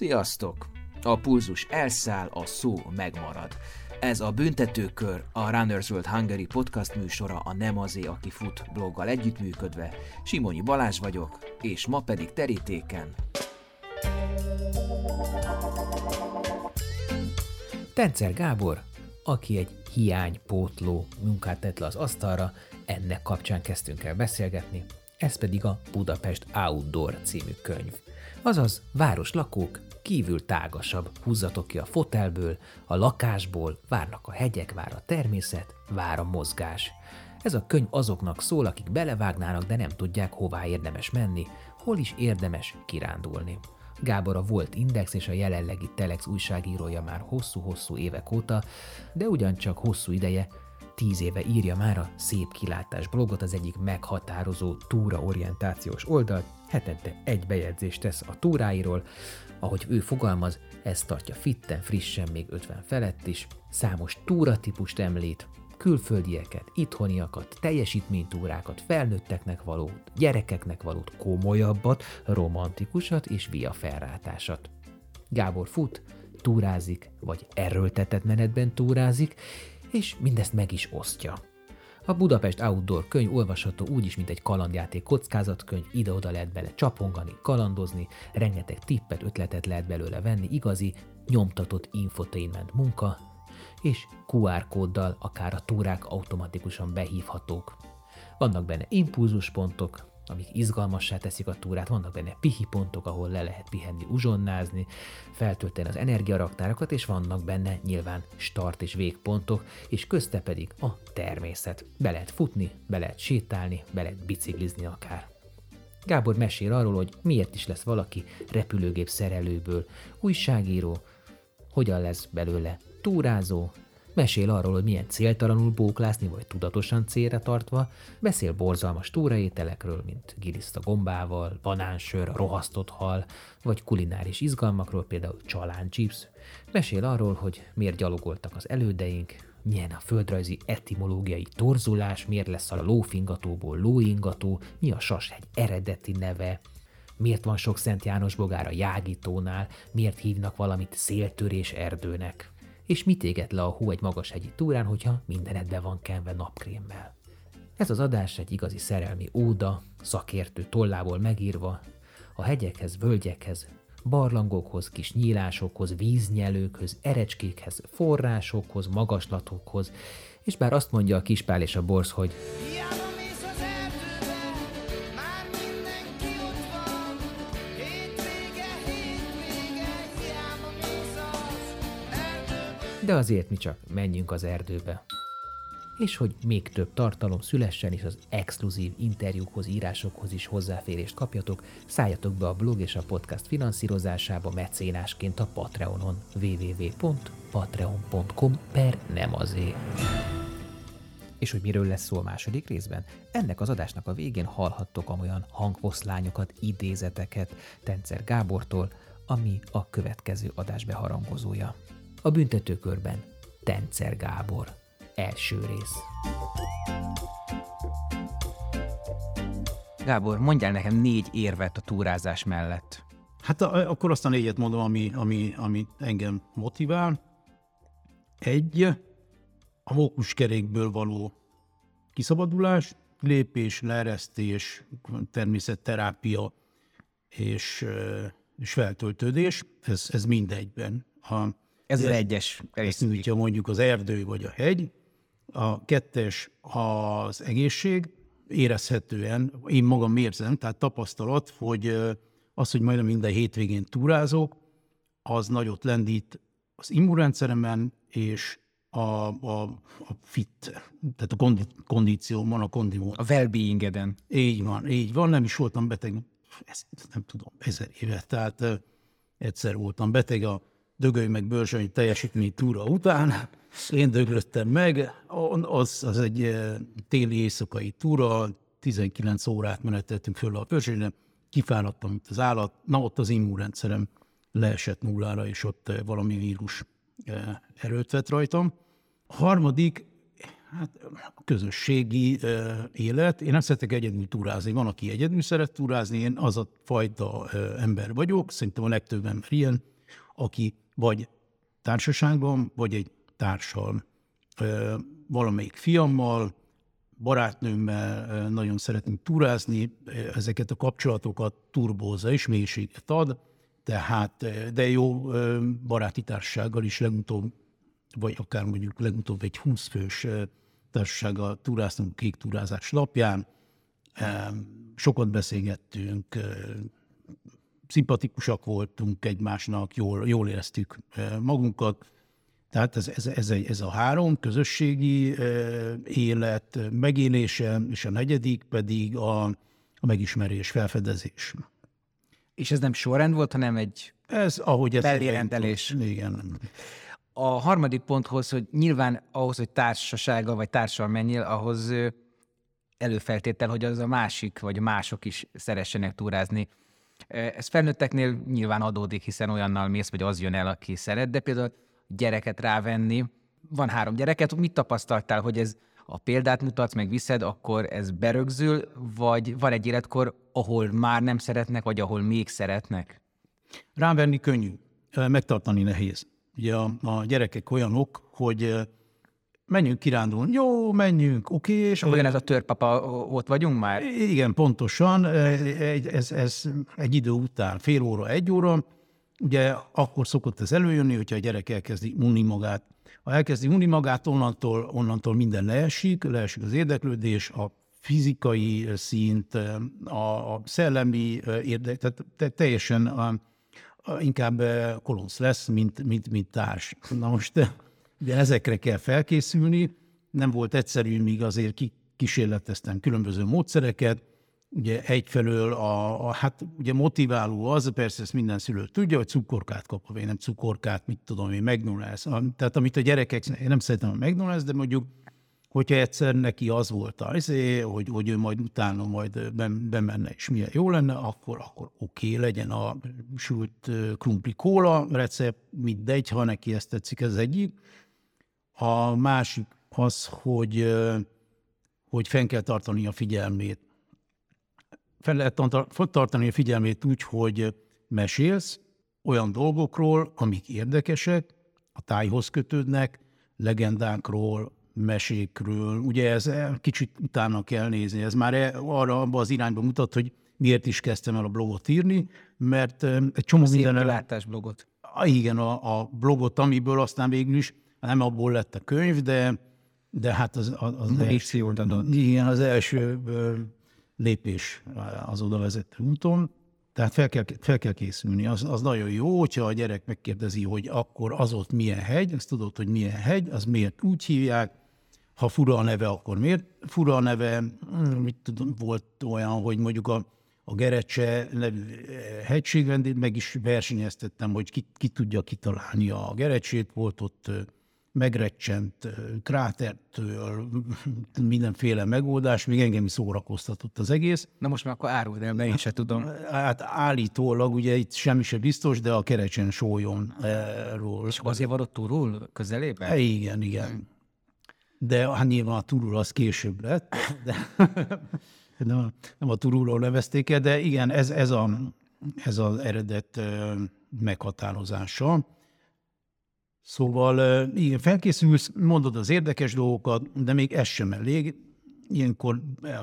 Sziasztok! A pulzus elszáll, a szó megmarad. Ez a Büntetőkör, a Runners World Hungary podcast műsora a Nem azé, aki fut bloggal együttműködve. Simonyi Balázs vagyok, és ma pedig terítéken. Tencer Gábor, aki egy hiánypótló munkát tett le az asztalra, ennek kapcsán kezdtünk el beszélgetni, ez pedig a Budapest Outdoor című könyv. Azaz, városlakók kívül tágasabb, húzzatok ki a fotelből, a lakásból, várnak a hegyek, vár a természet, vár a mozgás. Ez a könyv azoknak szól, akik belevágnának, de nem tudják, hová érdemes menni, hol is érdemes kirándulni. Gábor a volt Index és a jelenlegi Telex újságírója már hosszú-hosszú évek óta, de ugyancsak hosszú ideje tíz éve írja már a Szép Kilátás blogot, az egyik meghatározó túraorientációs oldalt, hetente egy bejegyzést tesz a túráiról, ahogy ő fogalmaz, ez tartja fitten, frissen, még 50 felett is, számos túratípust említ, külföldieket, itthoniakat, teljesítménytúrákat, felnőtteknek valót, gyerekeknek valót, komolyabbat, romantikusat és viafelrátásat. Gábor fut, túrázik, vagy erőltetett menetben túrázik, és mindezt meg is osztja. A Budapest Outdoor könyv olvasható úgy is, mint egy kalandjáték kockázatkönyv, ide-oda lehet bele csapongani, kalandozni, rengeteg tippet, ötletet lehet belőle venni, igazi, nyomtatott infotainment munka, és QR kóddal akár a túrák automatikusan behívhatók. Vannak benne impulzuspontok, amik izgalmassá teszik a túrát, vannak benne pihi pontok, ahol le lehet pihenni, uzsonnázni, feltölteni az energiaraktárakat, és vannak benne nyilván start és végpontok, és közte pedig a természet. Be lehet futni, be lehet sétálni, be lehet biciklizni akár. Gábor mesél arról, hogy miért is lesz valaki repülőgép szerelőből, újságíró, hogyan lesz belőle túrázó, Mesél arról, hogy milyen céltalanul bóklászni, vagy tudatosan célra tartva, beszél borzalmas túraételekről, mint giliszta gombával, banánsör, rohasztott hal, vagy kulináris izgalmakról, például csalán chips. Mesél arról, hogy miért gyalogoltak az elődeink, milyen a földrajzi etimológiai torzulás, miért lesz a lófingatóból lóingató, mi a sashegy eredeti neve, miért van sok Szent János bogár a Jágítónál, miért hívnak valamit széltörés erdőnek és mit éget le a hó egy magas hegyi túrán, hogyha mindenedbe van kenve napkrémmel. Ez az adás egy igazi szerelmi óda, szakértő tollából megírva, a hegyekhez, völgyekhez, barlangokhoz, kis nyílásokhoz, víznyelőkhöz, erecskékhez, forrásokhoz, magaslatokhoz, és bár azt mondja a kispál és a borz, hogy de azért mi csak menjünk az erdőbe. És hogy még több tartalom szülessen, és az exkluzív interjúkhoz, írásokhoz is hozzáférést kapjatok, szálljatok be a blog és a podcast finanszírozásába mecénásként a Patreonon www.patreon.com per nem. És hogy miről lesz szó a második részben? Ennek az adásnak a végén hallhattok olyan hangfoszlányokat, idézeteket Tencer Gábortól, ami a következő adás beharangozója. A büntetőkörben Tencer Gábor. Első rész. Gábor, mondjál nekem négy érvet a túrázás mellett. Hát a, akkor azt a négyet mondom, ami, ami, ami engem motivál. Egy, a mókuskerékből való kiszabadulás, lépés, leeresztés, természetterápia és, és feltöltődés, ez, ez mindegyben. A, ez az egyes Ezt nyújtja mondjuk az erdő vagy a hegy. A kettes az egészség, érezhetően, én magam érzem, tehát tapasztalat, hogy az, hogy majdnem minden hétvégén túrázok, az nagyot lendít az immunrendszeremen, és a, a, a fit, tehát a kondi, kondíciómon, a kondimon. A well-beingeden. Így van, így van, nem is voltam beteg, ezt nem tudom, ezer éve, tehát egyszer voltam beteg a dögölj meg bőrzsöny teljesítmény túra után, én döglöttem meg, az, az egy eh, téli éjszakai túra, 19 órát meneteltünk föl a bőrzsönyre, kifáradtam, mint az állat, na ott az immunrendszerem leesett nullára, és ott eh, valami vírus eh, erőt vett rajtam. A harmadik, Hát a közösségi élet. Én nem szeretek egyedül túrázni. Van, aki egyedül szeret túrázni, én az a fajta ember vagyok, szerintem a legtöbb ember ilyen, aki vagy társaságban, vagy egy társal, valamelyik fiammal, barátnőmmel nagyon szeretünk túrázni, ezeket a kapcsolatokat turbóza és mélységet ad, tehát, de jó baráti társasággal is legutóbb, vagy akár mondjuk legutóbb egy 20 fős társasággal túráztunk kék túrázás lapján, sokat beszélgettünk, szimpatikusak voltunk egymásnak, jól, jól éreztük magunkat, tehát ez, ez, ez, ez a három közösségi élet megélése, és a negyedik pedig a, a megismerés, felfedezés. És ez nem sorrend volt, hanem egy ez, ahogy ez felrendelés. Igen. A harmadik ponthoz, hogy nyilván ahhoz, hogy társasággal vagy társal menjél, ahhoz előfeltétel, hogy az a másik, vagy mások is szeressenek túrázni. Ez felnőtteknél nyilván adódik, hiszen olyannal mész, vagy az jön el, aki szeret, de például gyereket rávenni. Van három gyereket, mit tapasztaltál, hogy ez a példát mutatsz, meg viszed, akkor ez berögzül, vagy van egy életkor, ahol már nem szeretnek, vagy ahol még szeretnek? Rávenni könnyű, megtartani nehéz. Ugye a, a gyerekek olyanok, hogy menjünk kirándulni. Jó, menjünk, oké. Okay, és ez a törpapa, ott vagyunk már? Igen, pontosan. Ez, ez egy idő után, fél óra, egy óra, Ugye akkor szokott ez előjönni, hogyha a gyerek elkezdi unni magát. Ha elkezdi unni magát, onnantól, onnantól minden leesik, leesik az érdeklődés, a fizikai szint, a, a szellemi érdek, tehát te, teljesen a, a, inkább kolonsz lesz, mint, mint, mint társ. Na most ugye ezekre kell felkészülni, nem volt egyszerű, míg azért kísérleteztem különböző módszereket, ugye egyfelől a, a, hát ugye motiváló az, persze ezt minden szülő tudja, hogy cukorkát kap, vagy nem cukorkát, mit tudom én, McDonald's. Tehát amit a gyerekek, én nem szeretem a McDonald's, de mondjuk, hogyha egyszer neki az volt az, hogy, hogy ő majd utána majd bemenne, és milyen jó lenne, akkor, akkor oké, okay, legyen a sült krumpli kóla recept, mindegy, ha neki ezt tetszik, ez egyik. A másik az, hogy, hogy fenn kell tartani a figyelmét fel lehet tartani a figyelmét úgy, hogy mesélsz olyan dolgokról, amik érdekesek, a tájhoz kötődnek, legendákról, mesékről. Ugye ez kicsit utána kell nézni. Ez már e, arra abba az irányba mutat, hogy miért is kezdtem el a blogot írni, mert egy csomó minden... látás blogot. Igen, a, a blogot, amiből aztán végül is nem abból lett a könyv, de, de hát az, az, az első, igen, az első lépés az oda vezető úton, tehát fel kell, fel kell készülni. Az, az nagyon jó, hogyha a gyerek megkérdezi, hogy akkor az ott milyen hegy, azt tudod, hogy milyen hegy, az miért úgy hívják, ha fura a neve, akkor miért fura a neve, hmm, mit tudom, volt olyan, hogy mondjuk a, a Gerecse nevű eh, hegységrendét meg is versenyeztettem, hogy ki, ki tudja kitalálni a Gerecsét, volt ott megrecsent krátertől, mindenféle megoldás, még engem is szórakoztatott az egész. Na most már akkor áruld el, mert én sem tudom. Hát állítólag, ugye itt semmi se biztos, de a kerecsen sólyonról. És azért van ott túrul közelében? E, igen, igen. De hát nyilván a túrul az később lett, de nem, nem a turulról nevezték el, de igen, ez, ez, a, ez az eredet meghatározása. Szóval igen, felkészülsz, mondod az érdekes dolgokat, de még ez sem elég. Ilyenkor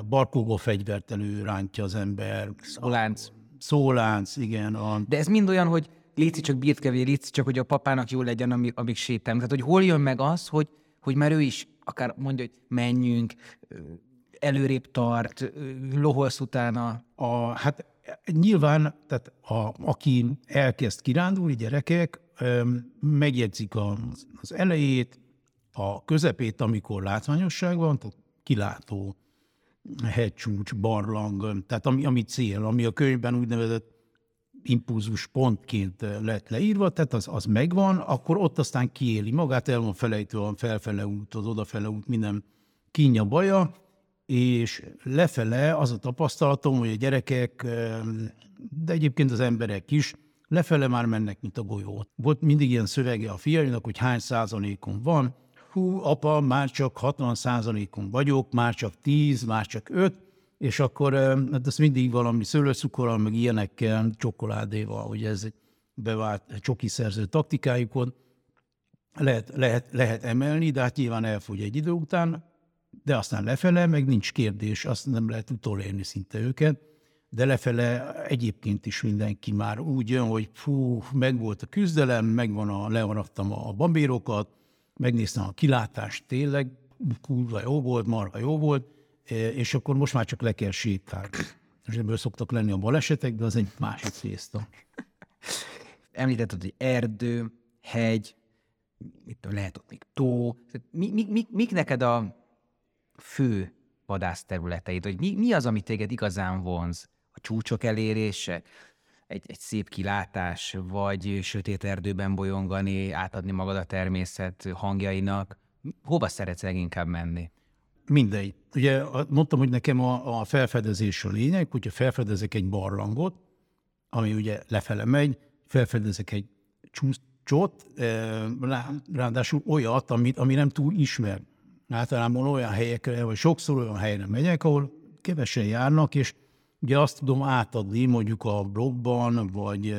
barkógó fegyvert előrántja az ember. Szólánc. Szólánc, igen. A... De ez mind olyan, hogy léci csak birtkevé, léci csak, hogy a papának jó legyen, amíg, amíg sétálunk. Tehát, hogy hol jön meg az, hogy, hogy már ő is akár mondja, hogy menjünk, előrébb tart, loholsz utána. A, hát nyilván, tehát a, aki elkezd kirándulni, gyerekek, megjegyzik az, elejét, a közepét, amikor látványosság van, tehát kilátó hegycsúcs, barlang, tehát ami, ami cél, ami a könyvben úgynevezett impulzus pontként lett leírva, tehát az, az megvan, akkor ott aztán kiéli magát, el van felejtve a felfele út, az odafele út, minden kínja baja, és lefele az a tapasztalatom, hogy a gyerekek, de egyébként az emberek is Lefele már mennek, mint a golyó. Volt mindig ilyen szövege a fiainak, hogy hány százalékon van. hú, apa, már csak 60 százalékon vagyok, már csak 10, már csak 5, és akkor hát ez mindig valami szőlőcukorral, meg ilyenekkel, csokoládéval, hogy ez bevált csoki szerző taktikájukon lehet, lehet, lehet emelni, de hát nyilván elfogy egy idő után, de aztán lefele, meg nincs kérdés, azt nem lehet utolérni szinte őket, de lefele egyébként is mindenki már úgy jön, hogy fú, megvolt a küzdelem, megvan a, learattam a babérokat, megnéztem a kilátást, tényleg kurva jó volt, marha jó volt, és akkor most már csak le kell sétálni. És ebből szoktak lenni a balesetek, de az egy másik tészta. Említetted, hogy erdő, hegy, mit lehet ott még tó. Mi, mi, mi, mik neked a fő vadászterületeid? Hogy mi, mi az, ami téged igazán vonz? A csúcsok elérése? Egy, egy szép kilátás, vagy sötét erdőben bolyongani, átadni magad a természet hangjainak? Hova szeretsz leginkább menni? Mindegy. Ugye mondtam, hogy nekem a, a felfedezés a lényeg, hogyha felfedezek egy barlangot, ami ugye lefele megy, felfedezek egy csúcsot, ráadásul olyat, amit, ami nem túl ismer. Általában olyan helyekre, vagy sokszor olyan helyre megyek, ahol kevesen járnak, és ugye azt tudom átadni mondjuk a blogban, vagy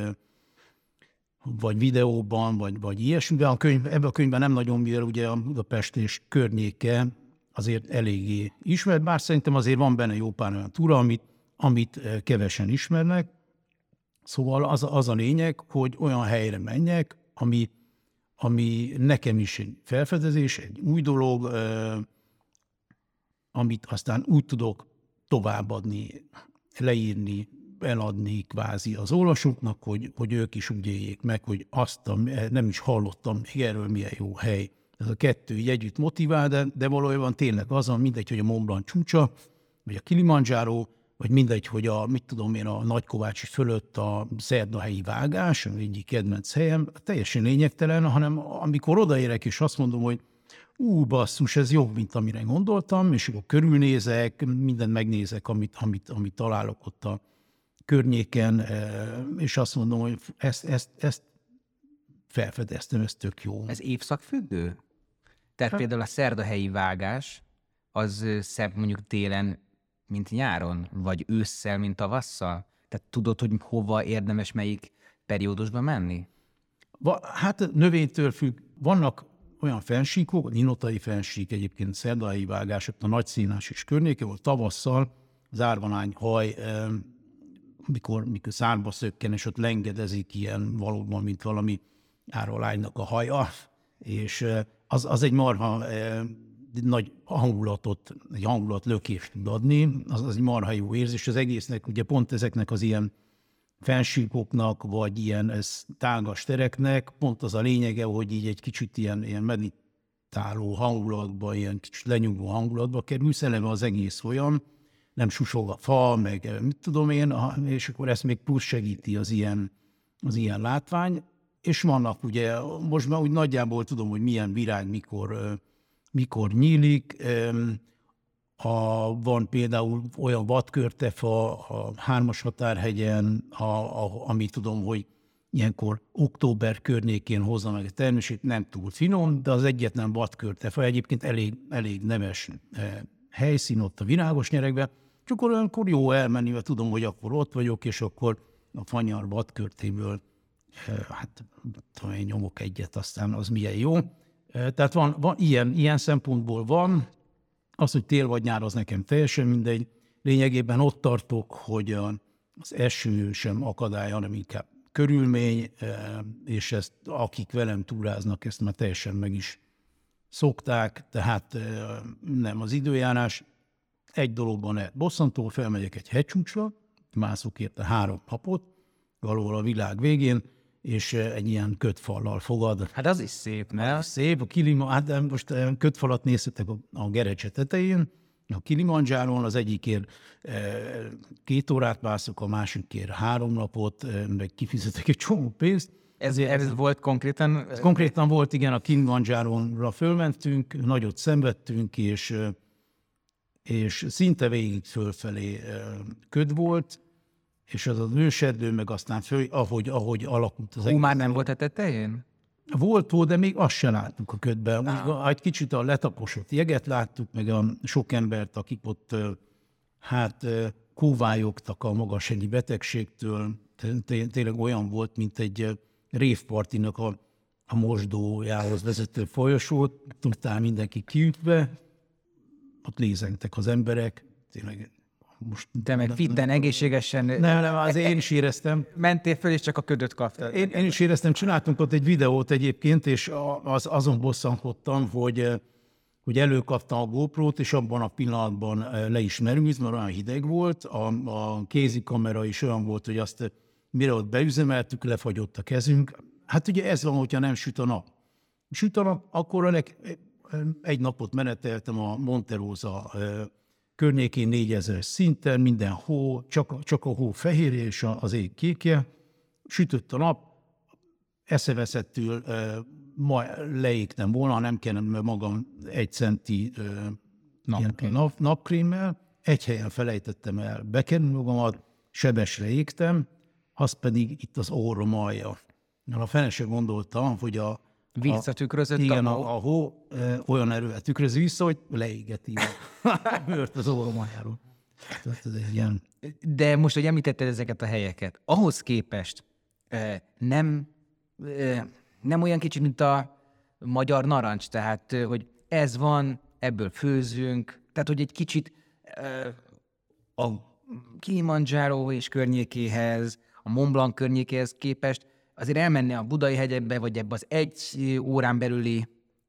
vagy videóban, vagy, vagy ilyesmiben. A könyv, ebben a könyvben nem nagyon, mivel ugye a Budapest és környéke azért eléggé ismert, bár szerintem azért van benne jó pár olyan túra, amit, amit kevesen ismernek. Szóval az, az a lényeg, hogy olyan helyre menjek, ami, ami nekem is egy felfedezés, egy új dolog, amit aztán úgy tudok továbbadni, leírni, eladni kvázi az olvasóknak, hogy, hogy ők is úgy éljék meg, hogy azt a, nem is hallottam még erről, milyen jó hely. Ez a kettő így együtt motivál, de, de valójában tényleg az, mindegy, hogy a Mont Blanc csúcsa, vagy a Kilimanjaro, vagy mindegy, hogy a, mit tudom én, a Nagykovácsi fölött a szerdahelyi vágás, egyik kedvenc helyem, teljesen lényegtelen, hanem amikor odaérek és azt mondom, hogy ú, basszus, ez jobb, mint amire gondoltam, és akkor körülnézek, mindent megnézek, amit, amit, amit találok ott a környéken, e, és azt mondom, hogy ezt, ezt, ezt felfedeztem, ez tök jó. Ez évszakfüggő? Tehát hát. például a szerdahelyi vágás, az szebb mondjuk télen mint nyáron, vagy ősszel, mint tavasszal? Tehát tudod, hogy hova érdemes melyik periódusban menni? Hát növénytől függ. Vannak olyan fensíkok, a ninotai fensík egyébként szerdai vágás, a nagy színás és környéke, volt tavasszal zárvanány haj, mikor, mikor szárba szökken, és ott lengedezik ilyen valóban, mint valami árolánynak a haja, és az, az egy marha nagy hangulatot, egy hangulat lökést tud adni, az, az egy marha jó érzés. Az egésznek ugye pont ezeknek az ilyen fensíkoknak, vagy ilyen ez, tágas tereknek pont az a lényege, hogy így egy kicsit ilyen, ilyen meditáló hangulatba, ilyen kicsit lenyugvó hangulatba kerülsz, eleve az egész olyan, nem susog a fa, meg mit tudom én, és akkor ezt még plusz segíti az ilyen, az ilyen látvány. És vannak ugye, most már úgy nagyjából tudom, hogy milyen virág mikor mikor nyílik. A, van például olyan vadkörtefa a hármas határhegyen, a, a, ami tudom, hogy ilyenkor október környékén hozza meg a termését, nem túl finom, de az egyetlen vadkörtefa egyébként elég, elég nemes e, helyszín ott a virágos nyerekben, csak akkor olyankor jó elmenni, mert tudom, hogy akkor ott vagyok, és akkor a fanyar vadkörtéből e, hát tudom, én nyomok egyet, aztán az milyen jó. Tehát van, van ilyen, ilyen szempontból van, az, hogy tél vagy nyár, az nekem teljesen mindegy. Lényegében ott tartok, hogy az eső sem akadály, hanem inkább körülmény, és ezt akik velem túráznak, ezt már teljesen meg is szokták, tehát nem az időjárás. Egy dologban lehet bosszantó, felmegyek egy hegycsúcsra, mászok érte három napot, valahol a világ végén, és egy ilyen kötfallal fogad. Hát az is szép, ne? Szép, a Kilima, hát most kötfalat nézhetek a Gerecse tetején, a Kilimanjáron az egyikért két órát mászok, a másikért három napot, meg kifizetek egy csomó pénzt. Ez, ez, ez volt konkrétan? Ez konkrétan volt, igen, a Kilimanjáronra fölmentünk, nagyot szenvedtünk, és, és szinte végig fölfelé köd volt, és az az őserdő, meg aztán föl, ahogy, ahogy alakult az Hú, már nem volt a tetején? Volt volt, de még azt se láttuk a ködben. Ah. Egy kicsit a letaposott jeget láttuk, meg a sok embert, akik ott hát kóvályogtak a magasennyi betegségtől. Tényleg olyan volt, mint egy révpartinak a, a mosdójához vezető folyosót. Tudtál mindenki kiütve, ott lézengtek az emberek. Tényleg most De meg fitten, egészségesen... Nem, nem, az én is éreztem. Mentél föl, és csak a ködöt kaptad. Én, én is éreztem, csináltunk ott egy videót egyébként, és az, azon bosszankodtam, hogy, hogy előkaptam a GoPro-t, és abban a pillanatban le is merült, mert olyan hideg volt, a, a kézi kamera is olyan volt, hogy azt mire ott beüzemeltük, lefagyott a kezünk. Hát ugye ez van, hogyha nem süt a nap. Süt a nap, akkor ennek egy napot meneteltem a Monterosa környékén 4000 szinten, minden hó, csak, csak a hó fehérje és az ég kékje. Sütött a nap, eszeveszettül ma leégtem volna, nem kellene magam egy centi Napkrém. nap, napkrémmel. Egy helyen felejtettem el bekerülni magamat, sebesre égtem, az pedig itt az órom alja. A fene gondoltam, hogy a Visszatükrözött igen, a. A, a hó e, olyan erővel tükrözi vissza, hogy leégeti a bőrt az orromájáról. ilyen... De most, hogy említetted ezeket a helyeket, ahhoz képest nem, nem olyan kicsit, mint a magyar narancs, tehát, hogy ez van, ebből főzünk, tehát, hogy egy kicsit a Kilimanjaro és környékéhez, a Mont Blanc környékéhez képest azért elmenni a Budai hegyekbe, vagy ebbe az egy órán belüli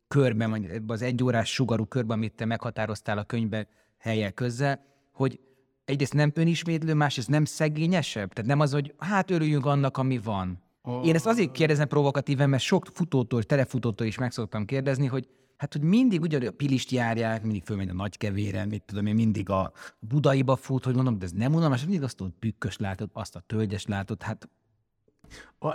körben, vagy ebbe az egy órás sugarú körben, amit te meghatároztál a könyvbe helyek közzel, hogy egyrészt nem önismétlő, másrészt nem szegényesebb? Tehát nem az, hogy hát örüljünk annak, ami van. Oh. Én ezt azért kérdezem provokatíven, mert sok futótól, telefutótól is meg szoktam kérdezni, hogy hát, hogy mindig ugyanúgy a pilist járják, mindig fölmegy a nagykevére, mit tudom én, mindig a budaiba fut, hogy mondom, de ez nem unalmas, mindig azt a bükkös látod, azt a tölgyes látod, hát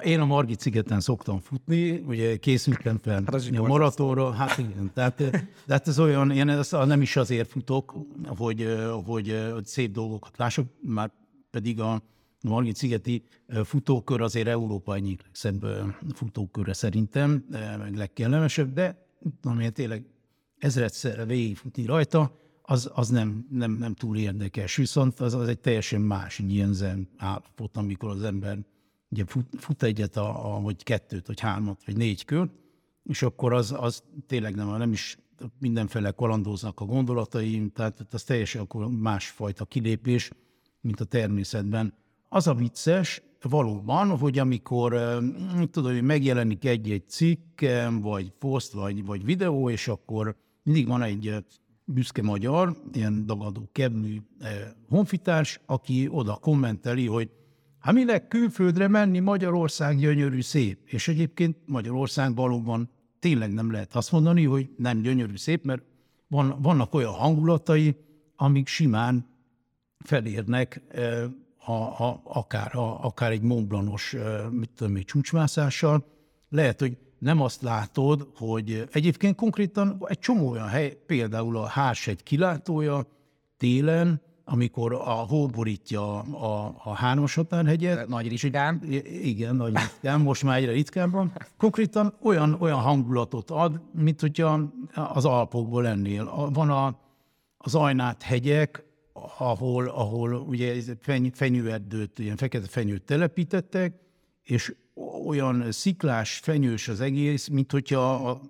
én a Margit szigeten szoktam futni, ugye készültem fel hát a maratonra, hát igen, tehát, de hát ez olyan, én ez, nem is azért futok, hogy, hogy, hogy szép dolgokat lássak, már pedig a Margit szigeti futókör azért Európa egyik legszebb futókörre szerintem, meg legkellemesebb, de amilyen tényleg ezredszerre végigfutni rajta, az, az nem, nem, nem túl érdekes. Viszont az, az egy teljesen más ilyen zen állapot, amikor az ember ugye fut, fut egyet, a, a, vagy kettőt, vagy hármat, vagy négy kört, és akkor az, az tényleg nem, nem is mindenféle kalandoznak a gondolataim, tehát az teljesen akkor másfajta kilépés, mint a természetben. Az a vicces, valóban, hogy amikor tudom, hogy megjelenik egy-egy cikk, vagy poszt, vagy, vagy videó, és akkor mindig van egy büszke magyar, ilyen dagadó kebnű honfitárs, aki oda kommenteli, hogy Hát minek külföldre menni, Magyarország gyönyörű, szép. És egyébként Magyarország valóban tényleg nem lehet azt mondani, hogy nem gyönyörű, szép, mert van, vannak olyan hangulatai, amik simán felérnek a, a, akár, a, akár egy montblanos, mit csúcsmászással. Lehet, hogy nem azt látod, hogy egyébként konkrétan egy csomó olyan hely, például a Hársegy kilátója télen, amikor a hó borítja a, a hármas határhegyet. Nagy ritkán. Igen, nagy ritkán, most már egyre ritkábban. Konkrétan olyan, olyan hangulatot ad, mint hogyha az Alpokból lennél. Van a, az Ajnát hegyek, ahol, ahol ugye feny, fenyőerdőt, ilyen fekete fenyőt telepítettek, és olyan sziklás, fenyős az egész, mint hogyha a,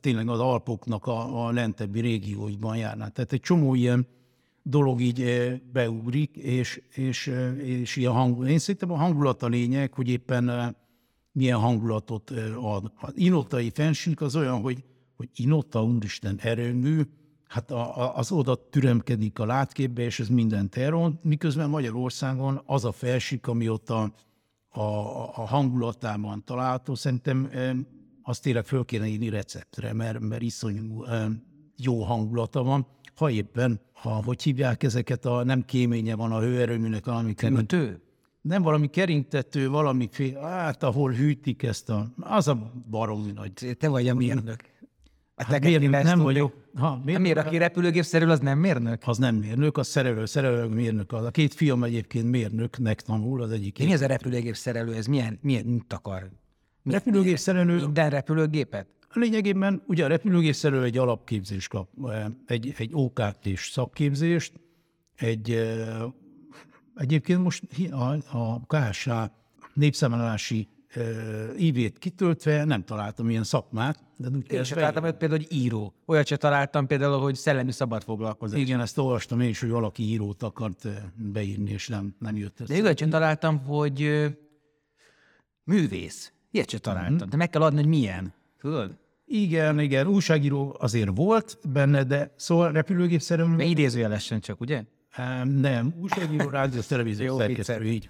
tényleg az Alpoknak a, a lentebbi régióiban járná. Tehát egy csomó ilyen dolog így eh, beugrik, és, és, eh, és ilyen hangulat. Én szerintem a hangulat a lényeg, hogy éppen eh, milyen hangulatot ad. Az inotai fenség az olyan, hogy, hogy inotta, úristen, erőmű, hát a, a, az oda türemkedik a látképbe, és ez minden terror, miközben Magyarországon az a felsik, ami ott a, a, a hangulatában található, szerintem azt tényleg föl kéne írni receptre, mert, mert iszonyú jó hangulata van ha éppen, ha hogy hívják ezeket, a nem kéménye van a hőerőműnek, valami Kürtő? Nem valami kerintető, valami, hát ahol hűtik ezt a, az a baromi nagy. Te vagy a mérnök. Hát, hát mérnök, nem vagyok. Ha, mérnök, miért, aki repülőgép szerül, az nem mérnök? Az nem mérnök, az szerelő, szerelő mérnök. Az. A két fiam egyébként mérnöknek tanul, az egyik. Mi ez a repülőgép szerelő, ez milyen, milyen út akar? Repülőgép szerelő Minden repülőgépet? Lényegében ugye a repülőgép szerelő egy alapképzést kap, egy, egy OKT-s szakképzést, egy, eh, egyébként most a, a KSH népszámlálási ívét kitöltve nem találtam ilyen szakmát, de úgy Én sem találtam olyat például, hogy író. Olyat sem találtam például, hogy szellemi szabad foglalkozás. Igen, ezt olvastam én is, hogy valaki írót akart eh, beírni, és nem, nem jött De össze. olyat sem találtam, hogy művész. Ilyet sem találtam. De meg kell adni, hogy milyen. Tudod? Igen, igen, újságíró azért volt benne, de szóval repülőgép szerelő Mert idézőjelesen csak, ugye? Em, Nem, újságíró, rádió, televízió szerkesztő, így.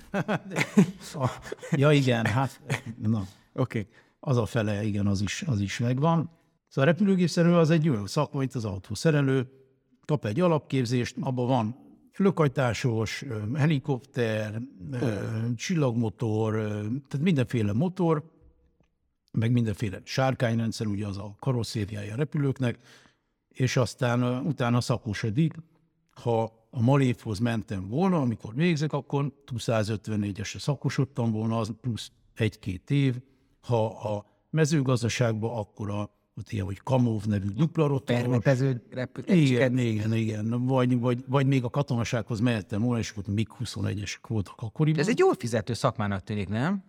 Ja, igen, hát, na, Oké. Okay. az a fele, igen, az is, az is megvan. Szóval a repülőgépszerelő az egy olyan szakma, mint az autószerelő, kap egy alapképzést, abban van fölkajtásos, ö, helikopter, csillagmotor, tehát mindenféle motor, meg mindenféle sárkányrendszer, ugye az a karosszériája a repülőknek, és aztán utána szakosodik. Ha a Malévhoz mentem volna, amikor végzek, akkor 254-esre szakosodtam volna, az plusz egy-két év. Ha a mezőgazdaságban, akkor a ott ilyen, hogy Kamov nevű dupla rotoros. Permetező. Igen, igen, igen. Vagy, vagy, vagy még a katonasághoz mehettem volna, és ott még 21-esek voltak akkoriban. De ez egy jól fizető szakmának tűnik, nem?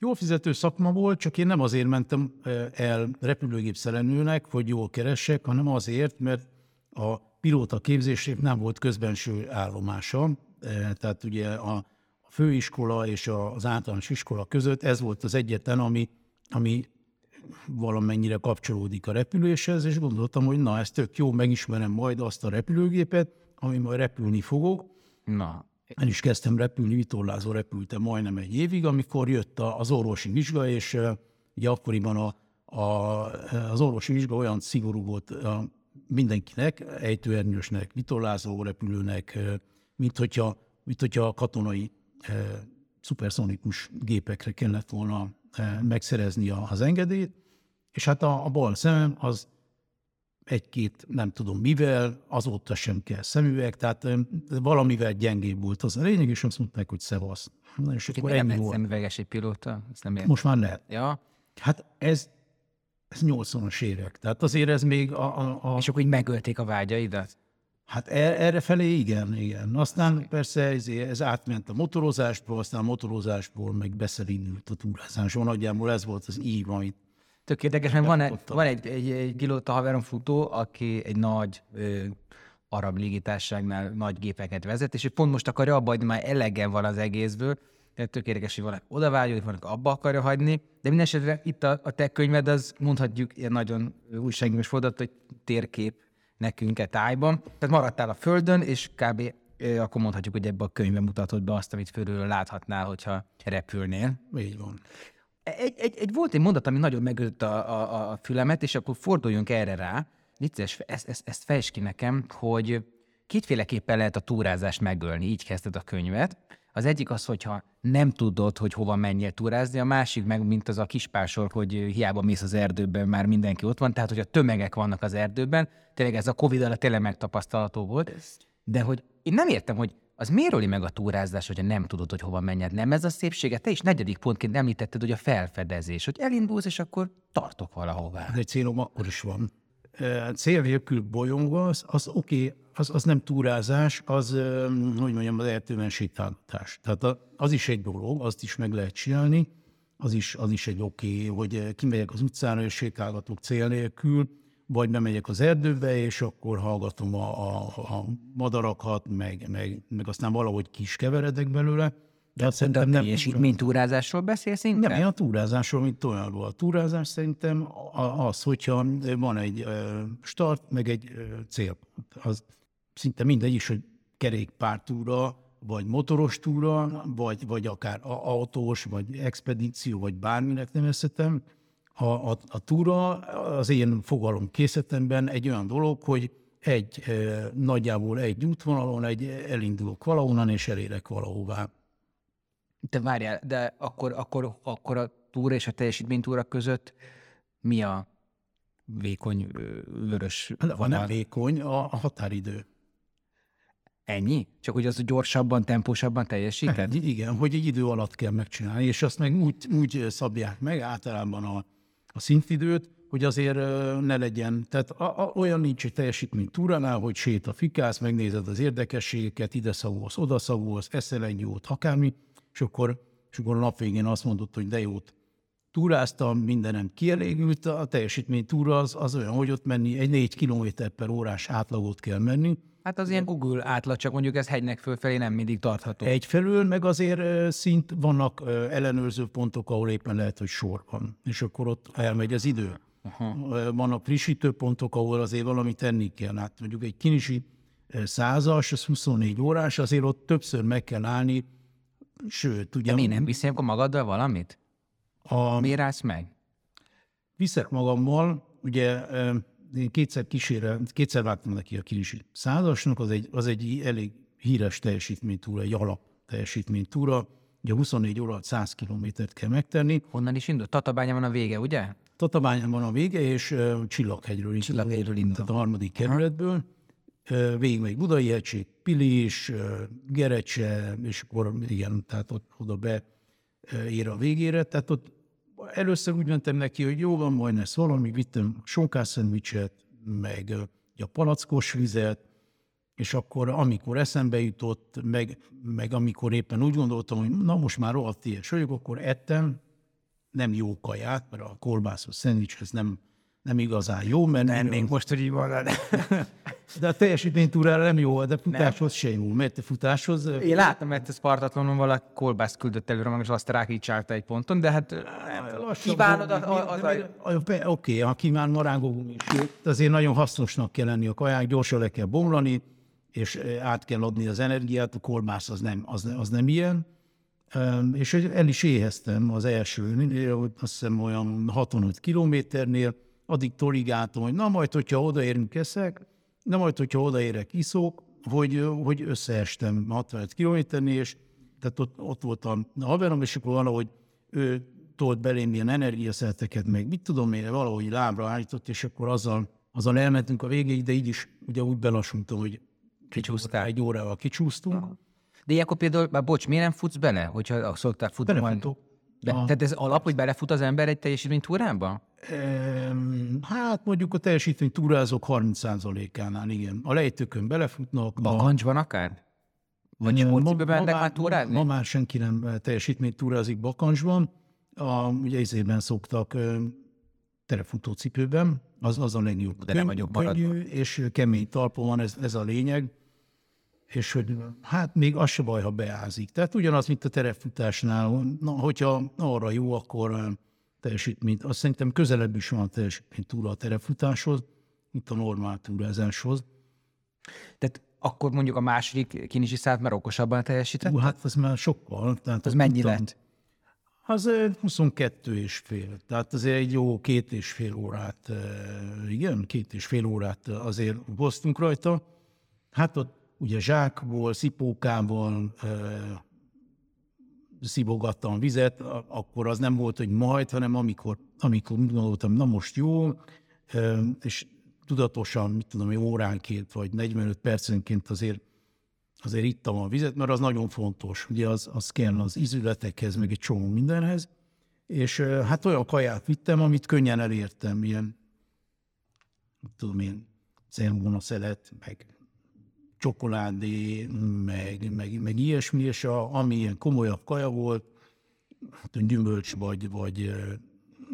Jól fizető szakma volt, csak én nem azért mentem el repülőgép szerelőnek, hogy jól keressek, hanem azért, mert a pilóta képzésnek nem volt közbenső állomása. Eh, Tehát ugye a főiskola és az általános iskola között ez volt az egyetlen, ami, ami valamennyire kapcsolódik a repüléshez, és gondoltam, hogy na, ez tök jó, megismerem majd azt a repülőgépet, ami majd repülni fogok. Na, El is kezdtem repülni, vitorlázó repültem majdnem egy évig, amikor jött az orvosi vizsga, és ugye akkoriban a, a, az orvosi vizsga olyan szigorú volt mindenkinek, ejtőernyősnek, vitorlázó repülőnek, mint hogyha, mint hogyha a katonai eh, szuperszonikus gépekre kellett volna eh, megszerezni az engedélyt, és hát a, a bal szemem az egy-két, nem tudom mivel, azóta sem kell szemüveg, tehát valamivel gyengébb volt az a lényeg, és azt mondták, hogy szevasz. Na, és akkor nem ennyi volt. szemüveges egy pilóta? Ezt nem értem. Most már lehet. Ja, Hát ez, ez 80-as évek. Tehát azért ez még a, a, a és akkor így megölték a vágyaidat? Hát er- erre felé igen, igen. Aztán persze ez, ez átment a motorozásból, aztán a motorozásból meg beszerindult a túrázásban. Nagyjából ez volt az ív, amit Tök érdekes, mert van, egy, van egy, egy, egy pilóta haverom futó, aki egy nagy ö, arab légitárságnál nagy gépeket vezet, és ő pont most akarja abba hagyni, már elegen van az egészből, tehát tök érdekes, hogy valaki oda hogy valaki abba akarja hagyni, de minden esetre itt a, a te könyved az mondhatjuk ilyen nagyon újságos fordult, hogy térkép nekünk e tájban. Tehát maradtál a földön, és kb. akkor mondhatjuk, hogy ebbe a könyvben mutatod be azt, amit fölül láthatnál, hogyha repülnél. így van. Egy, egy, egy, volt egy mondat, ami nagyon megütött a, a, a fülemet, és akkor forduljunk erre rá. Vicces, ezt, ezt, ezt fejtsd ki nekem, hogy kétféleképpen lehet a túrázást megölni, így kezdted a könyvet. Az egyik az, hogyha nem tudod, hogy hova menjél túrázni, a másik meg, mint az a kispásor, hogy hiába mész az erdőben, már mindenki ott van, tehát hogy a tömegek vannak az erdőben, tényleg ez a Covid alatt tényleg megtapasztalható volt, de hogy én nem értem, hogy az miért meg a túrázás, hogyha nem tudod, hogy hova menjed? Nem ez a szépsége? Te is negyedik pontként említetted, hogy a felfedezés, hogy elindulsz, és akkor tartok valahová. Egy célom akkor is van. Cél nélkül bolyongva, az, oké, okay, az, az nem túrázás, az, hogy mondjam, az erdőben sétálgatás. Tehát az is egy dolog, azt is meg lehet csinálni, az is, az is egy oké, okay, hogy kimegyek az utcára és sétálgatok cél nélkül, vagy bemegyek az erdőbe, és akkor hallgatom a, a, a madarakat, meg, meg, meg aztán valahogy kis keveredek belőle. De azt De szerintem nem nem, teljesítménytúrázásról beszélsz inkább? nem, én a túrázásról, mint olyanról. A túrázás szerintem az, hogyha van egy start, meg egy célpont. Az szinte mindegy is, hogy kerékpártúra, vagy motoros túra, vagy, vagy akár autós, vagy expedíció, vagy bárminek nevezhetem. A, a, a túra az én fogalom készletemben egy olyan dolog, hogy egy, nagyjából egy útvonalon, egy elindulok valahonnan, és elérek valahová. Te várjál, de akkor, akkor, akkor a túra és a teljesítménytúra között mi a vékony vörös Hát, vonal? nem vékony, a, a határidő. Ennyi? Csak hogy az gyorsabban, tempósabban teljesíted? Hát, igen, hogy egy idő alatt kell megcsinálni, és azt meg úgy, úgy szabják meg általában a, a szintidőt, hogy azért ne legyen, tehát a, a, olyan nincs egy teljesítmény túránál, hogy sét a fikász, megnézed az érdekességeket, ide szagolsz, oda szagolsz, eszel egy jót, akármi, és akkor, és akkor a nap végén azt mondod, hogy de jót túráztam, mindenem kielégült, a teljesítmény túra az, az olyan, hogy ott menni, egy 4 km per órás átlagot kell menni, Hát az ilyen Google átlag, csak mondjuk ez hegynek fölfelé nem mindig tartható. Egyfelől, meg azért szint vannak ellenőrző pontok, ahol éppen lehet, hogy sor van, és akkor ott elmegy az idő. Aha. Vannak frissítő pontok, ahol azért valamit tenni kell. Hát mondjuk egy kinisi százas, az 24 órás, azért ott többször meg kell állni, sőt, ugye... De mi nem viszi akkor magaddal valamit? A... Miért állsz meg? Viszek magammal, ugye én kétszer kísérem, kétszer vágtam neki a kinisi százasnak, az egy, az egy elég híres teljesítménytúra, egy alap teljesítménytúra, ugye 24 óra 100 kilométert kell megtenni. Honnan is indult? Tatabánya van a vége, ugye? Tatabányán van a vége, és uh, Csillaghegyről, Csillaghegyről indult. Tehát a harmadik kerületből. Uh, végig megy Budai hegység, Pilis, uh, Gerecse, és akkor igen, tehát ott oda be uh, ér a végére. Tehát ott először úgy mentem neki, hogy jó van, majd lesz valami, vittem sonkászendvicset, meg a palackos vizet, és akkor, amikor eszembe jutott, meg, meg amikor éppen úgy gondoltam, hogy na most már rohadt ilyes vagyok, akkor ettem, nem jó kaját, mert a kolbászos szendvicshez nem, nem igazán jó, mert... Nem, még most, hogy így van, de... De a teljesítménytúrára nem jó, de futáshoz se jó. Mert futáshoz... Én láttam, mert ez Spartatlonon valaki kolbászt küldött előre, és azt rákicsálta egy ponton, de hát kívánod az... az, az Oké, ha kíván marángogum is. Azért nagyon hasznosnak kell lenni a kaják, gyorsan le kell bomlani, és át kell adni az energiát, a kolbász az nem, az, az nem ilyen. És el is éheztem az első, azt hiszem olyan 65 kilométernél, addig torigáltam, hogy na majd, hogyha odaérünk eszek, Na majd, hogyha odaérek iszók, hogy, hogy összeestem 65 kilométernél, és tehát ott, ott volt a haverom, és akkor valahogy ő tolt belém ilyen energiaszelteket, meg mit tudom én, valahogy lábra állított, és akkor azzal, azzal elmentünk a végéig, de így is ugye úgy belassultam, hogy Kicsúsztál. Egy órával kicsúsztunk. De ilyenkor például, már bocs, miért nem futsz bele, hogyha szoktál futni? Belefutok. Be, tehát ez alap, hogy belefut az ember egy teljesítménytúránba? Hát mondjuk a teljesítmény túrázók 30%-ánál, igen. A lejtőkön belefutnak. Bakancsban akár? Vagy sportcipőben mennek már túrázni? Ma már senki nem teljesítmény túrázik bakancsban. A, ugye izében szoktak terefutócipőben, az, az a legjobb. De nem vagyok Könnyű és kemény talpon van, ez, ez a lényeg. És hogy hát még az se baj, ha beázik. Tehát ugyanaz, mint a terefutásnál, na, hogyha arra jó, akkor teljesítményt, azt szerintem közelebb is van a teljesítmény túra a terefutáshoz, mint a normál túrázáshoz. Tehát akkor mondjuk a második kinisi szállt már okosabban teljesített? Hú, hát az már sokkal. Tehát az mennyi tudtam, lett? Az 22 és fél. Tehát azért egy jó két és fél órát, igen, két és fél órát azért hoztunk rajta. Hát ott ugye zsákból, szipókából, szivogattam vizet, akkor az nem volt, hogy majd, hanem amikor, amikor gondoltam, na most jó, és tudatosan, mit tudom, óránként vagy 45 percenként azért azért ittam a vizet, mert az nagyon fontos. Ugye az, az kell az ízületekhez, meg egy csomó mindenhez. És hát olyan kaját vittem, amit könnyen elértem, ilyen, tudom én, zelmona szelet, meg csokoládé, meg, meg, meg ilyesmi, és a, ami ilyen komolyabb kaja volt, hát gyümölcs vagy, vagy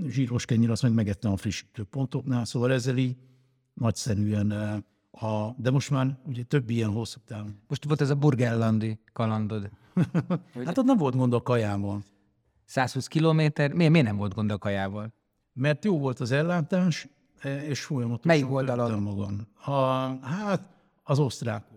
zsíros kenyér, azt meg megettem a frissítő pontoknál, szóval ezzel így nagyszerűen a, de most már ugye több ilyen hosszú távon. Most volt ez a burgellandi kalandod. hát ott nem volt gond a kajával. 120 kilométer, miért, miért nem volt gond a kajával? Mert jó volt az ellátás, és folyamatosan Melyik oldalon? magam. A, hát az osztrák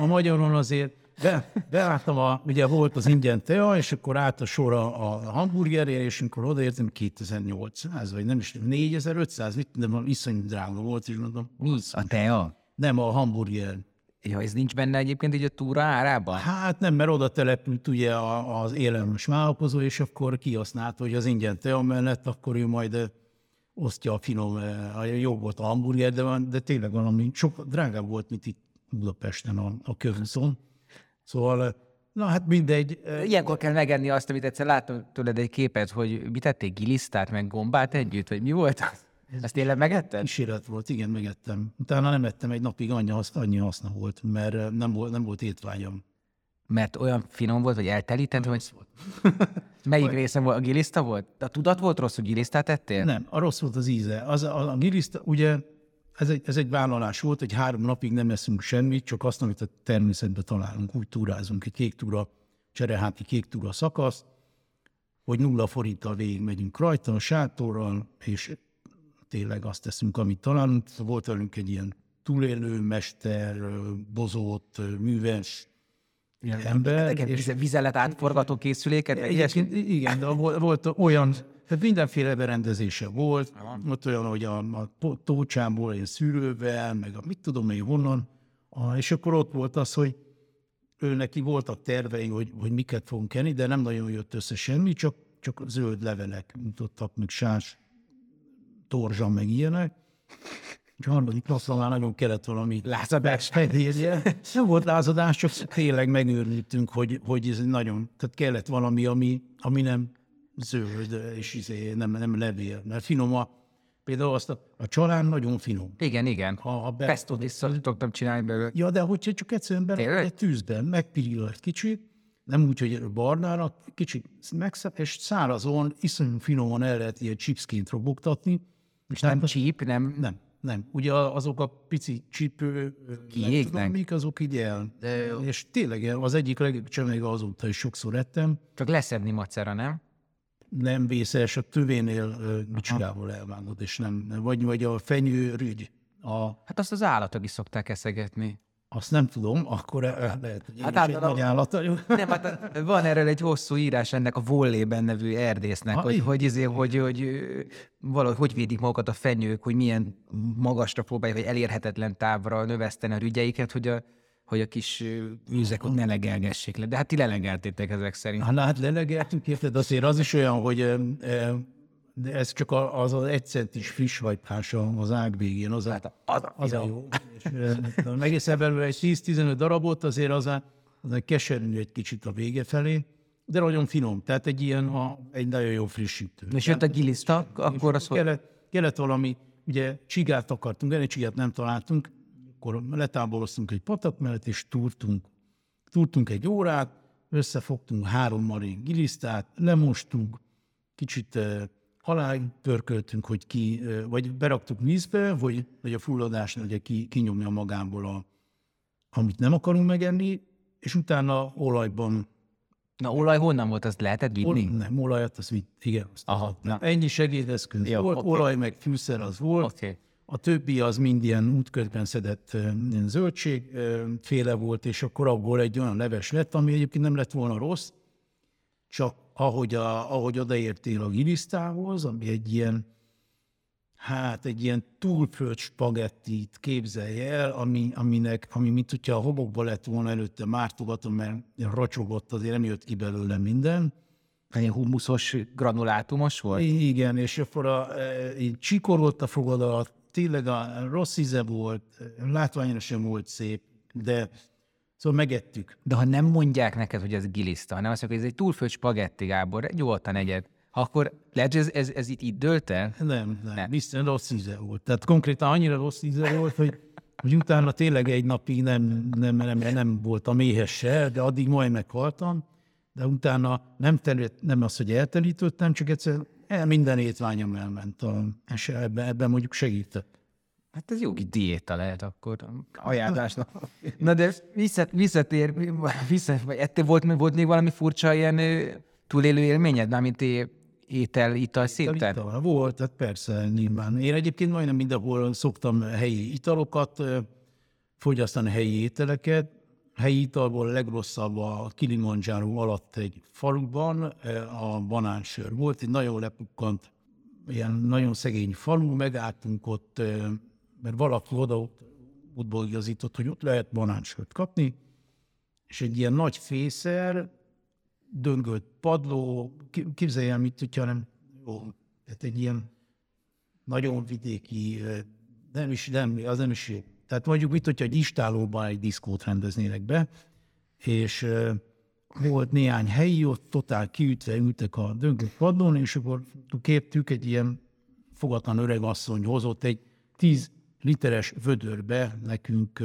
a magyaron azért be, beálltam, a, ugye volt az ingyen tea, és akkor állt a sor a, a hamburgerért, és amikor odaértem 2800, vagy nem is 4500, mit, de iszonyú drága volt, és mondom. Mi? A tea? Nem, a hamburger. Ja, ez nincs benne egyébként így a túra árában? Hát nem, mert oda települt ugye az élelmes vállalkozó, és akkor kihasználta, hogy az ingyen tea mellett, akkor ő majd osztja a finom, a jó volt a hamburger, de, de tényleg valami sok drágább volt, mint itt Budapesten a, a kövúszon. Szóval, na hát mindegy. Ilyenkor kell megenni azt, amit egyszer láttam tőled egy képet, hogy mit tették, gilisztát, meg gombát együtt, vagy mi volt az? Ezt tényleg megetted? Kísérlet volt, igen, megettem. Utána nem ettem egy napig, annyi, hasz, annyi haszna volt, mert nem volt, nem volt étvágyam. Mert olyan finom volt, vagy eltelített, vagy... Melyik része volt? A giliszta volt? A tudat volt rossz, hogy gilisztát ettél? Nem, a rossz volt az íze. Az, a, a giliszta, ugye ez egy, ez egy vállalás volt, hogy három napig nem eszünk semmit, csak azt, amit a természetben találunk. Úgy túrázunk egy kék túra, csereháti kék túra szakasz, hogy nulla forinttal végig megyünk rajta, a sátorral, és tényleg azt teszünk, amit találunk. Volt velünk egy ilyen túlélő mester, bozót, műves ember. És vizelet átforgató készüléket? Egyébként igen, de volt olyan, tehát mindenféle berendezése volt. Ott olyan, hogy a, a tócsámból én szűrővel, meg a mit tudom én honnan. A, és akkor ott volt az, hogy ő neki voltak tervei, hogy, hogy miket fogunk enni, de nem nagyon jött össze semmi, csak, csak zöld levelek mutattak, meg sás, torzsa, meg ilyenek. És a harmadik nappal már nagyon kellett valami lázadás fedélje. Nem volt lázadás, csak tényleg megőrültünk, hogy, hogy ez nagyon, tehát kellett valami, ami, ami nem zöld, és izé, nem, nem levél, mert finom a, Például azt a, a csalán nagyon finom. Igen, igen. Ha, ha be... Pestot is tudtam csinálni belőle. Ja, de hogyha csak egyszerűen bele egy tűzben, megpiril egy kicsit, nem úgy, hogy barnára, kicsit megszep, és szárazon, iszonyú finoman el lehet ilyen chipsként robogtatni. És nem csíp, nem? Nem, nem. Ugye azok a pici csípő, Kiégnek. mik azok így el. De... És tényleg az egyik legjobb csemege azóta is sokszor ettem. Csak leszedni macera, nem? nem vészes, a tövénél micsigával elvágod, és nem, vagy, vagy a fenyőrügy. A, hát azt az állatok is szokták eszegetni. Azt nem tudom, akkor lehet, hogy hát egy nagy állat Nem, hát van erről egy hosszú írás ennek a Vollében nevű erdésznek, ha, hogy, hogy, izé, hogy, hogy, valahogy hogy védik magukat a fenyők, hogy milyen magasra próbálják, vagy elérhetetlen távra növeszteni a rügyeiket, hogy a, hogy a kis őzek ott ne legelgessék le. De hát ti lelegeltétek ezek szerint. Hát, hát lelegeltünk, érted? Azért az is olyan, hogy de ez csak az az egy centis friss hajtás az ág végén, az, hát az, az a jó. És, egész belőle egy 10-15 darabot, azért az a, az a keserű egy kicsit a vége felé, de nagyon finom, tehát egy ilyen, a, egy nagyon jó frissítő. És jött a giliszta, akkor az kellett, kellett valami, ugye csigát akartunk, ennél csigát nem találtunk, akkor letáboroztunk egy patak mellett, és túrtunk. Túrtunk egy órát, összefogtunk három marék gilisztát, lemostunk, kicsit alá pörköltünk, hogy ki, vagy beraktuk vízbe, hogy, hogy a fulladásnál ugye ki, kinyomja magából, a, amit nem akarunk megenni, és utána olajban Na olaj honnan volt, azt lehetett vinni? Ol, nem, olajat az vitt, igen. Azt Aha, na. Ennyi segédeszköz Jó, volt, okay. olaj meg fűszer az volt. Okay. A többi az mind ilyen útközben szedett zöldségféle volt, és akkor abból egy olyan leves lett, ami egyébként nem lett volna rossz, csak ahogy, a, ahogy odaértél a gilisztához, ami egy ilyen, hát egy ilyen túlföld spagettit képzelje el, ami, aminek, ami mint hogyha a hobokba lett volna előtte mártogatom, mert racsogott, azért nem jött ki belőle minden. Egy humuszos, granulátumos volt? Igen, és akkor a, e, így csikorodott a fogadat, tényleg a rossz íze volt, látványra sem volt szép, de szóval megettük. De ha nem mondják neked, hogy ez giliszta, hanem azt mondják, hogy ez egy túlfőtt spagetti, Gábor, nyugodtan egyed, akkor lehet, ez, ez, ez itt, itt dölt el? Nem, nem, nem. Biztos rossz íze volt. Tehát konkrétan annyira rossz íze volt, hogy, hogy utána tényleg egy napig nem, nem, nem, nem voltam éhes se, de addig majd meghaltam, de utána nem, terült, nem az, hogy eltelítődtem, csak egyszer el, minden étványom elment, a, és ebben, ebben mondjuk segített. Hát ez jó diéta lehet akkor, ajánlásnak. Na de visszat, visszatér, vissza, vagy ettél, volt, volt még valami furcsa ilyen túlélő élményed, mármint étel, ital szinten? Ital, volt, tehát persze, nyilván. Én egyébként majdnem mindenhol szoktam helyi italokat, fogyasztani helyi ételeket, helyi italból a legrosszabb a Kilimanjaro alatt egy faluban a banánsör volt, egy nagyon lepukkant, ilyen nagyon szegény falu, megálltunk ott, mert valaki oda útból igazított, hogy ott lehet banánsört kapni, és egy ilyen nagy fészer, döngött padló, képzelj el, mit hogyha nem, jó, tehát egy ilyen nagyon vidéki, nem is, nem, az nem is Tehát mondjuk, mit, hogyha egy istálóban egy diszkót rendeznének be, és volt néhány helyi, ott totál kiütve ültek a döngött padlón, és akkor képtük egy ilyen fogatlan öreg asszony hozott egy 10 literes vödörbe nekünk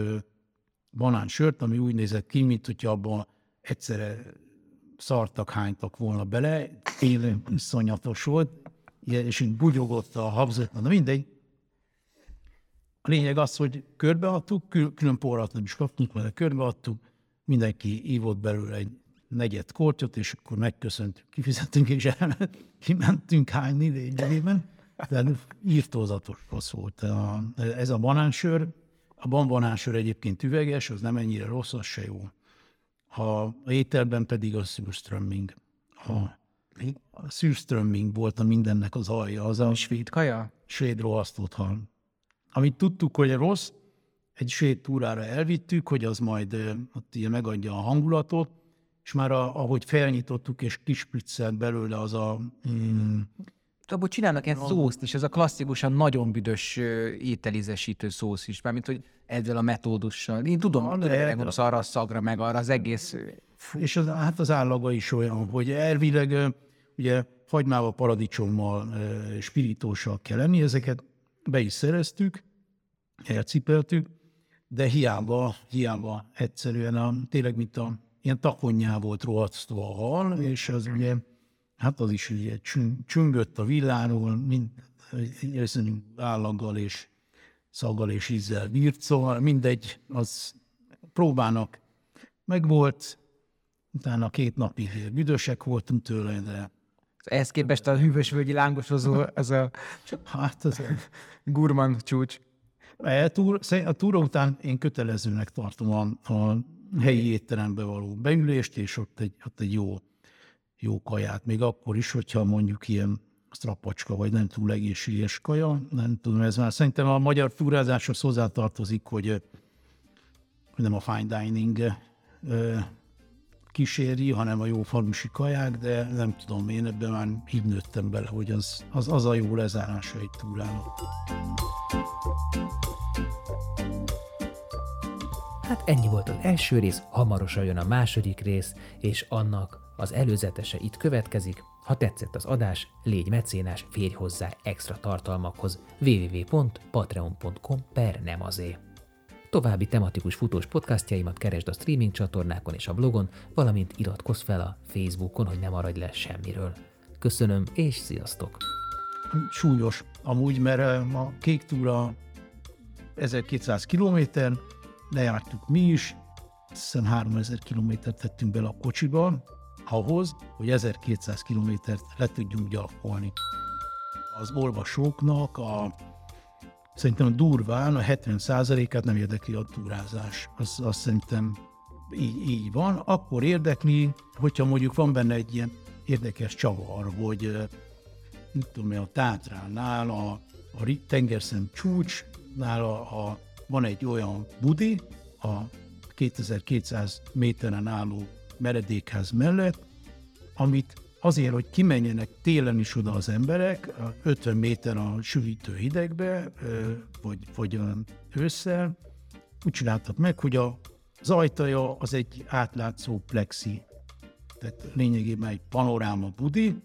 banánsört, ami úgy nézett ki, mint hogyha abban egyszerre szartak, hánytak volna bele, élő iszonyatos volt, és így bugyogott a habzat, na mindegy. A lényeg az, hogy körbeadtuk, külön porrat nem is kaptunk, mert körbeadtuk, mindenki ívott belőle egy negyed kortyot, és akkor megköszöntünk, kifizettünk, és kimentünk hányni lényegében. De írtózatos rossz volt. A, ez a banánsör, a banánsör egyébként üveges, az nem ennyire rossz, az se jó. A, a ételben pedig a szűrströmming. A, a szűrströmming volt a mindennek az alja. Az a svéd kaja? Svéd rohasztott hal. Amit tudtuk, hogy rossz, egy svéd túrára elvittük, hogy az majd ott ilyen megadja a hangulatot, és már a, ahogy felnyitottuk és kispriccelt belőle az a mm, abból csinálnak ilyen szószt is, ez a klasszikusan nagyon büdös ételizesítő szósz is, mármint, hogy ezzel a metódussal. Én tudom, hogy gondolsz arra a szagra, meg arra az egész... És az, hát az állaga is olyan, hogy elvileg ugye fagymával, paradicsommal, spiritóssal kell lenni, ezeket be is szereztük, elcipeltük, de hiába, hiába egyszerűen a, tényleg, mint a ilyen takonyá volt rohasztva a hal, és az ugye hát az is ugye csüngött a villáról, mind állaggal és szaggal és ízzel bírt, szóval mindegy, az próbának megvolt, utána két napig büdösek voltunk tőle, de ehhez képest a hűvösvölgyi lángosozó, az a hát az gurman csúcs. A, túr, a túra után én kötelezőnek tartom a, a helyi étterembe való beülést, és ott egy, ott egy jó jó kaját, még akkor is, hogyha mondjuk ilyen strapacska, vagy nem túl egészséges kaja, nem tudom, ez már szerintem a magyar túrázáshoz hozzátartozik, hogy nem a fine dining kíséri, hanem a jó falusi kaják, de nem tudom, én ebben már így bele, hogy az, az, az a jó lezárása egy túrának. Hát ennyi volt az első rész, hamarosan jön a második rész, és annak az előzetese itt következik. Ha tetszett az adás, légy mecénás, férj hozzá extra tartalmakhoz www.patreon.com per nem azé. További tematikus futós podcastjaimat keresd a streaming csatornákon és a blogon, valamint iratkozz fel a Facebookon, hogy ne maradj le semmiről. Köszönöm, és sziasztok! Súlyos amúgy, mert a kék túra 1200 kilométer, lejártuk mi is, hiszem 3000 kilométert tettünk bele a kocsiba, ahhoz, hogy 1200 kilométert le tudjunk gyalkolni. Az olvasóknak a szerintem durván a 70%-át nem érdekli a túrázás. Az, az szerintem így, így van. Akkor érdekli, hogyha mondjuk van benne egy ilyen érdekes csavar, hogy mit tudom a Tátránál, a, a tengerszem csúcsnál a, a, van egy olyan budi, a 2200 méteren álló meredékház mellett, amit azért, hogy kimenjenek télen is oda az emberek, 50 méter a sűrítő hidegbe, vagy, vagy ősszel, úgy csináltak meg, hogy a, az ajtaja az egy átlátszó plexi, tehát lényegében egy panoráma budi,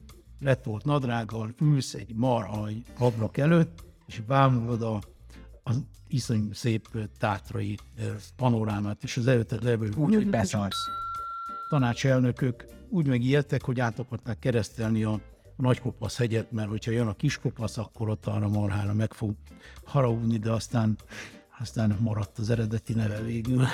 lett volt nadrággal, ülsz egy marhaj ablak előtt, és bámulod a, az iszonyú szép tátrai panorámát, és az előtted levő. Úgy, hogy beszarsz tanácselnökök úgy megijedtek, hogy át akarták keresztelni a, Nagykopasz hegyet, mert hogyha jön a Kiskopasz, akkor ott arra marhára meg fog haragudni, de aztán, aztán maradt az eredeti neve végül.